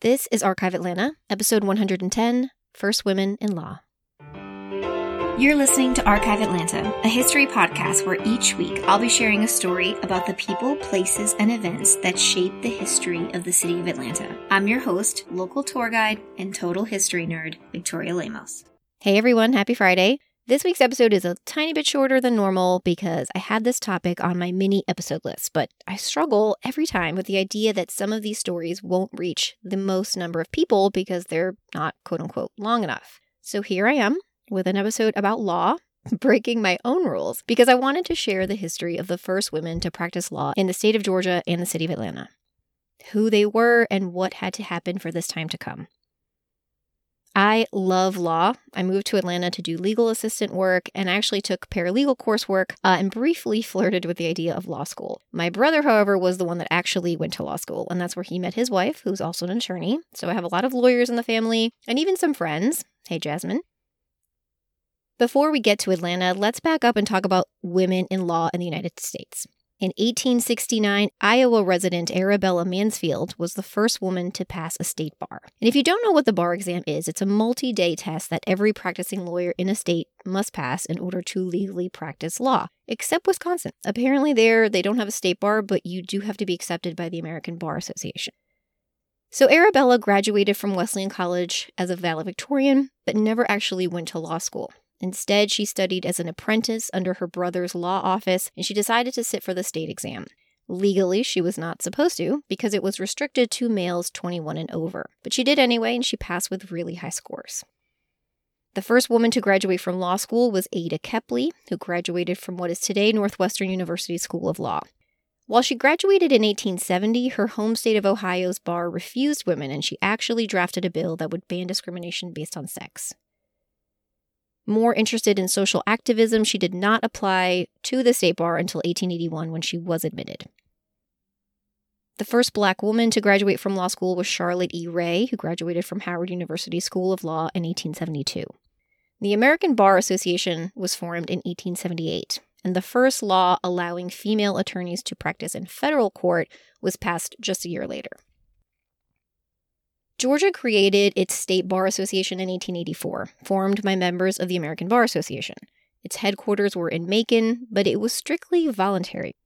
This is Archive Atlanta, episode 110 First Women in Law. You're listening to Archive Atlanta, a history podcast where each week I'll be sharing a story about the people, places, and events that shape the history of the city of Atlanta. I'm your host, local tour guide, and total history nerd, Victoria Lemos. Hey everyone, happy Friday. This week's episode is a tiny bit shorter than normal because I had this topic on my mini episode list, but I struggle every time with the idea that some of these stories won't reach the most number of people because they're not quote unquote long enough. So here I am with an episode about law, breaking my own rules because I wanted to share the history of the first women to practice law in the state of Georgia and the city of Atlanta, who they were, and what had to happen for this time to come. I love law. I moved to Atlanta to do legal assistant work and actually took paralegal coursework uh, and briefly flirted with the idea of law school. My brother, however, was the one that actually went to law school, and that's where he met his wife, who's also an attorney. So I have a lot of lawyers in the family and even some friends. Hey, Jasmine. Before we get to Atlanta, let's back up and talk about women in law in the United States. In 1869, Iowa resident Arabella Mansfield was the first woman to pass a state bar. And if you don't know what the bar exam is, it's a multi day test that every practicing lawyer in a state must pass in order to legally practice law, except Wisconsin. Apparently, there they don't have a state bar, but you do have to be accepted by the American Bar Association. So, Arabella graduated from Wesleyan College as a valedictorian, but never actually went to law school. Instead, she studied as an apprentice under her brother's law office and she decided to sit for the state exam. Legally, she was not supposed to because it was restricted to males 21 and over. But she did anyway and she passed with really high scores. The first woman to graduate from law school was Ada Kepley, who graduated from what is today Northwestern University School of Law. While she graduated in 1870, her home state of Ohio's bar refused women, and she actually drafted a bill that would ban discrimination based on sex. More interested in social activism, she did not apply to the state bar until 1881 when she was admitted. The first black woman to graduate from law school was Charlotte E. Ray, who graduated from Howard University School of Law in 1872. The American Bar Association was formed in 1878, and the first law allowing female attorneys to practice in federal court was passed just a year later. Georgia created its State Bar Association in 1884, formed by members of the American Bar Association. Its headquarters were in Macon, but it was strictly voluntary.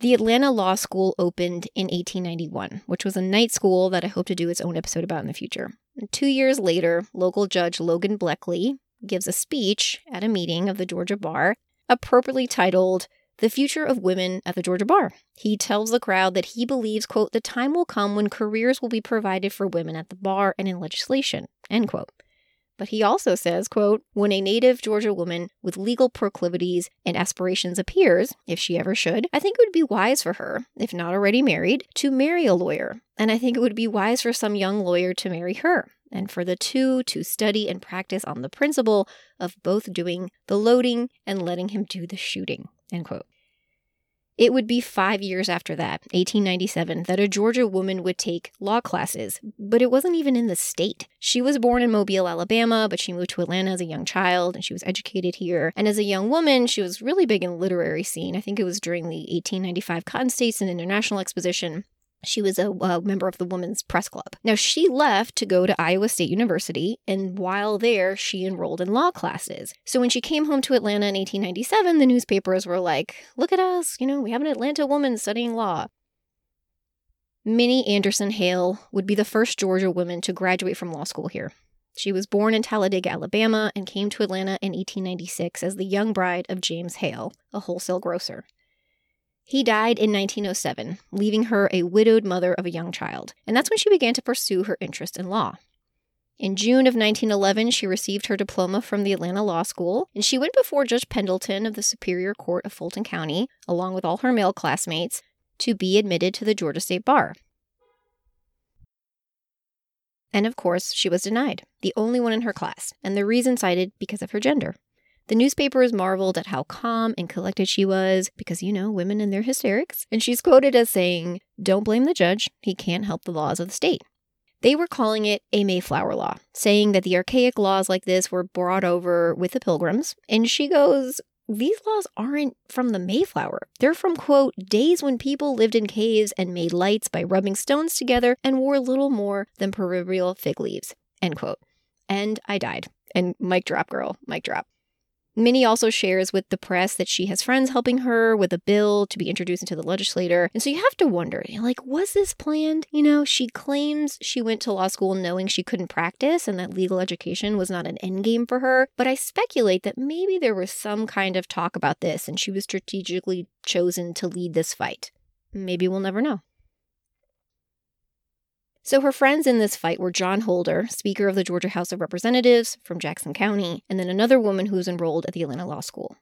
The Atlanta Law School opened in 1891, which was a night school that I hope to do its own episode about in the future. And two years later, local judge Logan Bleckley gives a speech at a meeting of the Georgia Bar, appropriately titled the future of women at the Georgia Bar. He tells the crowd that he believes, quote, the time will come when careers will be provided for women at the bar and in legislation, end quote. But he also says, quote, when a native Georgia woman with legal proclivities and aspirations appears, if she ever should, I think it would be wise for her, if not already married, to marry a lawyer. And I think it would be wise for some young lawyer to marry her, and for the two to study and practice on the principle of both doing the loading and letting him do the shooting, End quote. It would be five years after that, 1897, that a Georgia woman would take law classes, but it wasn't even in the state. She was born in Mobile, Alabama, but she moved to Atlanta as a young child and she was educated here. And as a young woman, she was really big in the literary scene. I think it was during the 1895 Cotton States and International Exposition. She was a, a, member of the Women's Press Club. Now, she left to go to Iowa State University, and while there, she enrolled in law classes. So when she came home to Atlanta in 1897, the newspapers were like, look at us, you know, we have an Atlanta woman studying law. Minnie Anderson Hale would be the first Georgia woman to graduate from law school here. She was born in Talladega, Alabama, and came to Atlanta in 1896 as the young bride of James Hale, a wholesale grocer. He died in 1907, leaving her a widowed mother of a young child, and that's when she began to pursue her interest in law. In June of 1911, she received her diploma from the Atlanta Law School, and she went before Judge Pendleton of the Superior Court of Fulton County, along with all her male classmates, to be admitted to the Georgia State Bar. And of course, she was denied, the only one in her class, and the reason cited because of her gender. The newspapers marveled at how calm and collected she was because, you know, women and their hysterics. And she's quoted as saying, Don't blame the judge, he can't help the laws of the state. They were calling it a Mayflower Law, saying that the archaic laws like this were brought over with the pilgrims. And she goes, these laws aren't from the Mayflower. They're from, quote, days when people lived in caves and made lights by rubbing stones together and wore little more than proverbial fig leaves, end quote. And I died. And mic drop, girl, mic drop. Minnie also shares with the press that she has friends helping her with a bill to be introduced into the legislator. And so you have to wonder, like, was this planned? You know, she claims she went to law school knowing she couldn't practice and that legal education was not an end game for her. But I speculate that maybe there was some kind of talk about this and she was strategically chosen to lead this fight. Maybe we'll never know. So her friends in this fight were John Holder, Speaker of the Georgia House of Representatives from Jackson County, and then another woman who was enrolled at the Atlanta Law School.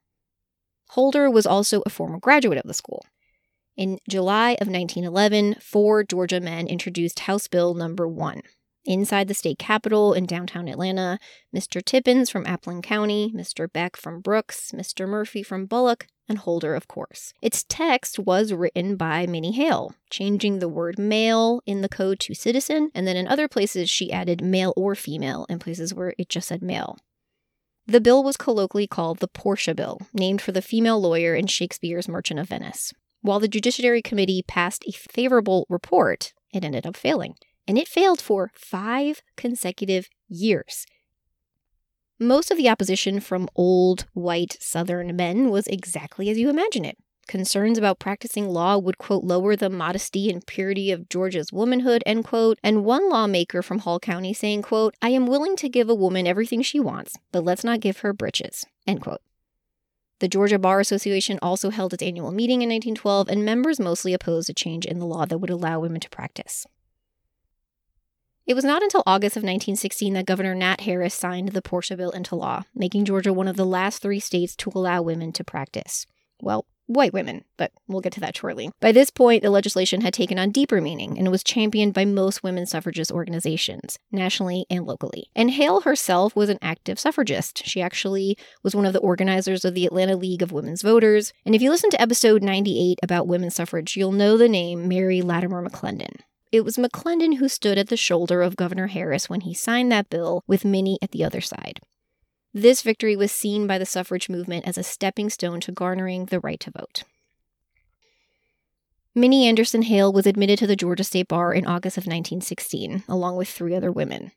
Holder was also a former graduate of the school. In July of 1911, four Georgia men introduced House Bill Number 1, Inside the state capitol in downtown Atlanta, Mr. Tippins from Appling County, Mr. Beck from Brooks, Mr. Murphy from Bulloch, and Holder, of course. Its text was written by Minnie Hale, changing the word male in the code to citizen, and then in other places she added male or female in places where it just said male. The bill was colloquially called the Portia Bill, named for the female lawyer in Shakespeare's Merchant of Venice. While the Judiciary Committee passed a favorable report, it ended up failing and it failed for five consecutive years. Most of the opposition from old, white Southern men was exactly as you imagine it. Concerns about practicing law would, quote, lower the modesty and purity of Georgia's womanhood, end quote. And one lawmaker from Hall County saying, quote, I am willing to give a woman everything she wants, but let's not give her breeches, end quote. The Georgia Bar Association also held its annual meeting in 1912, and members mostly opposed a change in the law that would allow women to practice. It was not until August of 1916 that Governor Nat Harris signed the Portia Bill into law, making Georgia one of the last three states to allow women to practice. Well, white women, but we'll get to that shortly. By this point, the legislation had taken on deeper meaning and was championed by most women suffragist organizations, nationally and locally. And Hale herself was an active suffragist. She actually was one of the organizers of the Atlanta League of Women's Voters. And if you listen to episode 98 about women's suffrage, you'll know the name Mary Latimer McLendon. It was McLendon who stood at the shoulder of Governor Harris when he signed that bill with Minnie at the other side. This victory was seen by the suffrage movement as a stepping stone to garnering the right to vote. Minnie Anderson Hale was admitted to the Georgia State Bar in August of 1916, along with three other women.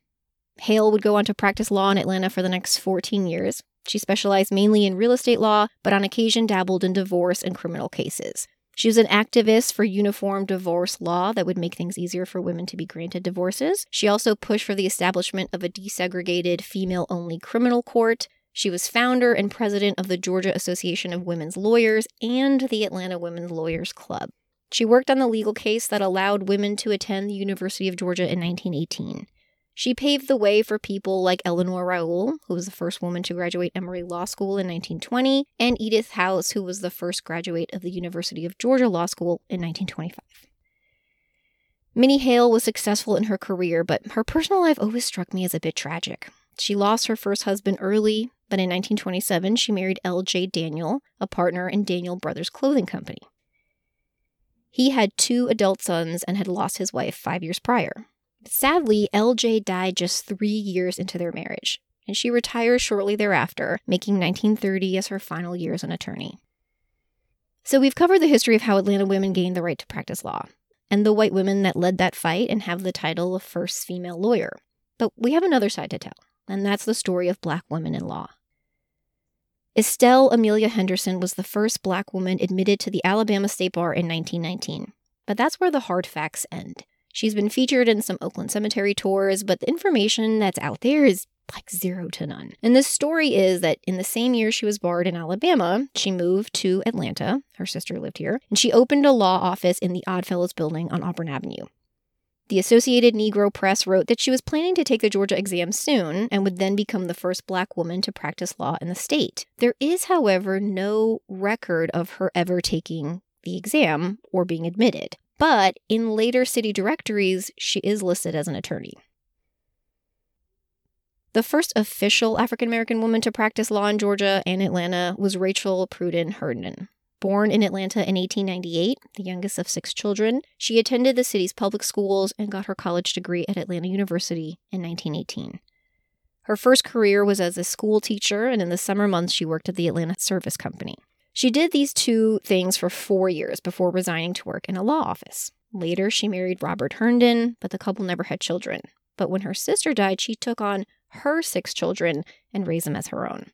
Hale would go on to practice law in Atlanta for the next 14 years. She specialized mainly in real estate law, but on occasion dabbled in divorce and criminal cases. She was an activist for uniform divorce law that would make things easier for women to be granted divorces. She also pushed for the establishment of a desegregated female only criminal court. She was founder and president of the Georgia Association of Women's Lawyers and the Atlanta Women's Lawyers Club. She worked on the legal case that allowed women to attend the University of Georgia in 1918. She paved the way for people like Eleanor Raoul, who was the first woman to graduate Emory Law School in 1920, and Edith House, who was the first graduate of the University of Georgia Law School in 1925. Minnie Hale was successful in her career, but her personal life always struck me as a bit tragic. She lost her first husband early, but in 1927 she married L.J. Daniel, a partner in Daniel Brothers Clothing Company. He had two adult sons and had lost his wife five years prior. Sadly, LJ died just three years into their marriage, and she retires shortly thereafter, making 1930 as her final year as an attorney. So, we've covered the history of how Atlanta women gained the right to practice law, and the white women that led that fight and have the title of first female lawyer. But we have another side to tell, and that's the story of black women in law. Estelle Amelia Henderson was the first black woman admitted to the Alabama State Bar in 1919. But that's where the hard facts end. She's been featured in some Oakland Cemetery tours, but the information that's out there is like zero to none. And the story is that in the same year she was barred in Alabama, she moved to Atlanta. Her sister lived here, and she opened a law office in the Oddfellows building on Auburn Avenue. The Associated Negro Press wrote that she was planning to take the Georgia exam soon and would then become the first black woman to practice law in the state. There is, however, no record of her ever taking the exam or being admitted but in later city directories, she is listed as an attorney. The first official African American woman to practice law in Georgia and Atlanta was Rachel Pruden Herndon. Born in Atlanta in 1898, the youngest of six children, she attended the city's public schools and got her college degree at Atlanta University in 1918. Her first career was as a school teacher, and in the summer months, she worked at the Atlanta Service Company. She did these two things for four years before resigning to work in a law office. Later, she married Robert Herndon, but the couple never had children. But when her sister died, she took on her six children and raised them as her own.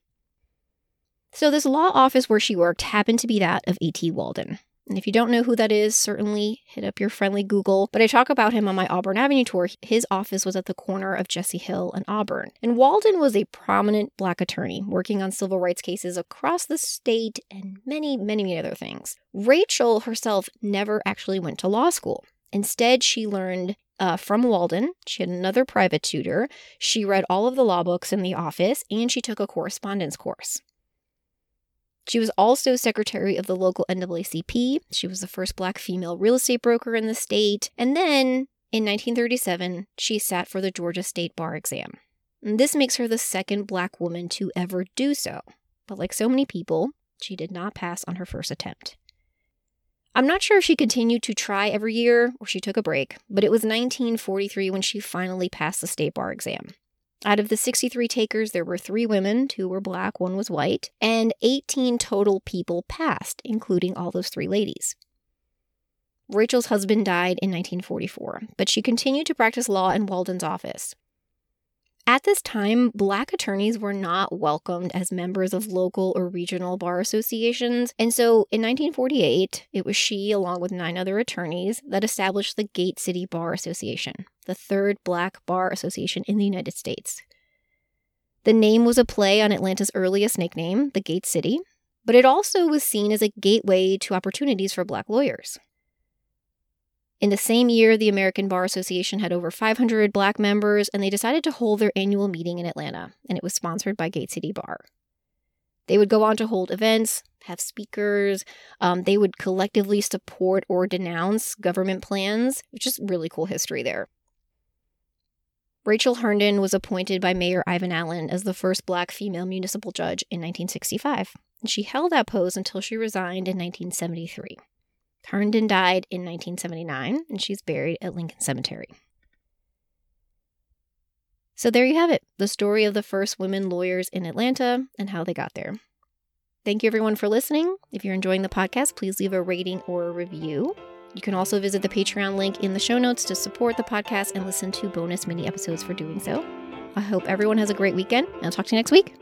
So, this law office where she worked happened to be that of A.T. Walden. And if you don't know who that is, certainly hit up your friendly Google. But I talk about him on my Auburn Avenue tour. His office was at the corner of Jesse Hill and Auburn. And Walden was a prominent black attorney working on civil rights cases across the state and many, many, many other things. Rachel herself never actually went to law school. Instead, she learned uh, from Walden. She had another private tutor. She read all of the law books in the office, and she took a correspondence course. She was also secretary of the local NAACP. She was the first black female real estate broker in the state. And then in 1937, she sat for the Georgia State Bar exam. And this makes her the second black woman to ever do so. But like so many people, she did not pass on her first attempt. I'm not sure if she continued to try every year or she took a break, but it was 1943 when she finally passed the state bar exam. Out of the 63 takers, there were three women, two were black, one was white, and 18 total people passed, including all those three ladies. Rachel's husband died in 1944, but she continued to practice law in Walden's office. At this time, Black attorneys were not welcomed as members of local or regional bar associations. And so in 1948, it was she, along with nine other attorneys, that established the Gate City Bar Association, the third Black bar association in the United States. The name was a play on Atlanta's earliest nickname, the Gate City, but it also was seen as a gateway to opportunities for Black lawyers. In the same year, the American Bar Association had over 500 black members, and they decided to hold their annual meeting in Atlanta, and it was sponsored by Gate City Bar. They would go on to hold events, have speakers, um, they would collectively support or denounce government plans, which is really cool history there. Rachel Herndon was appointed by Mayor Ivan Allen as the first black female municipal judge in 1965, and she held that post until she resigned in 1973. Herndon died in 1979, and she's buried at Lincoln Cemetery. So there you have it the story of the first women lawyers in Atlanta and how they got there. Thank you, everyone, for listening. If you're enjoying the podcast, please leave a rating or a review. You can also visit the Patreon link in the show notes to support the podcast and listen to bonus mini episodes for doing so. I hope everyone has a great weekend, and I'll talk to you next week.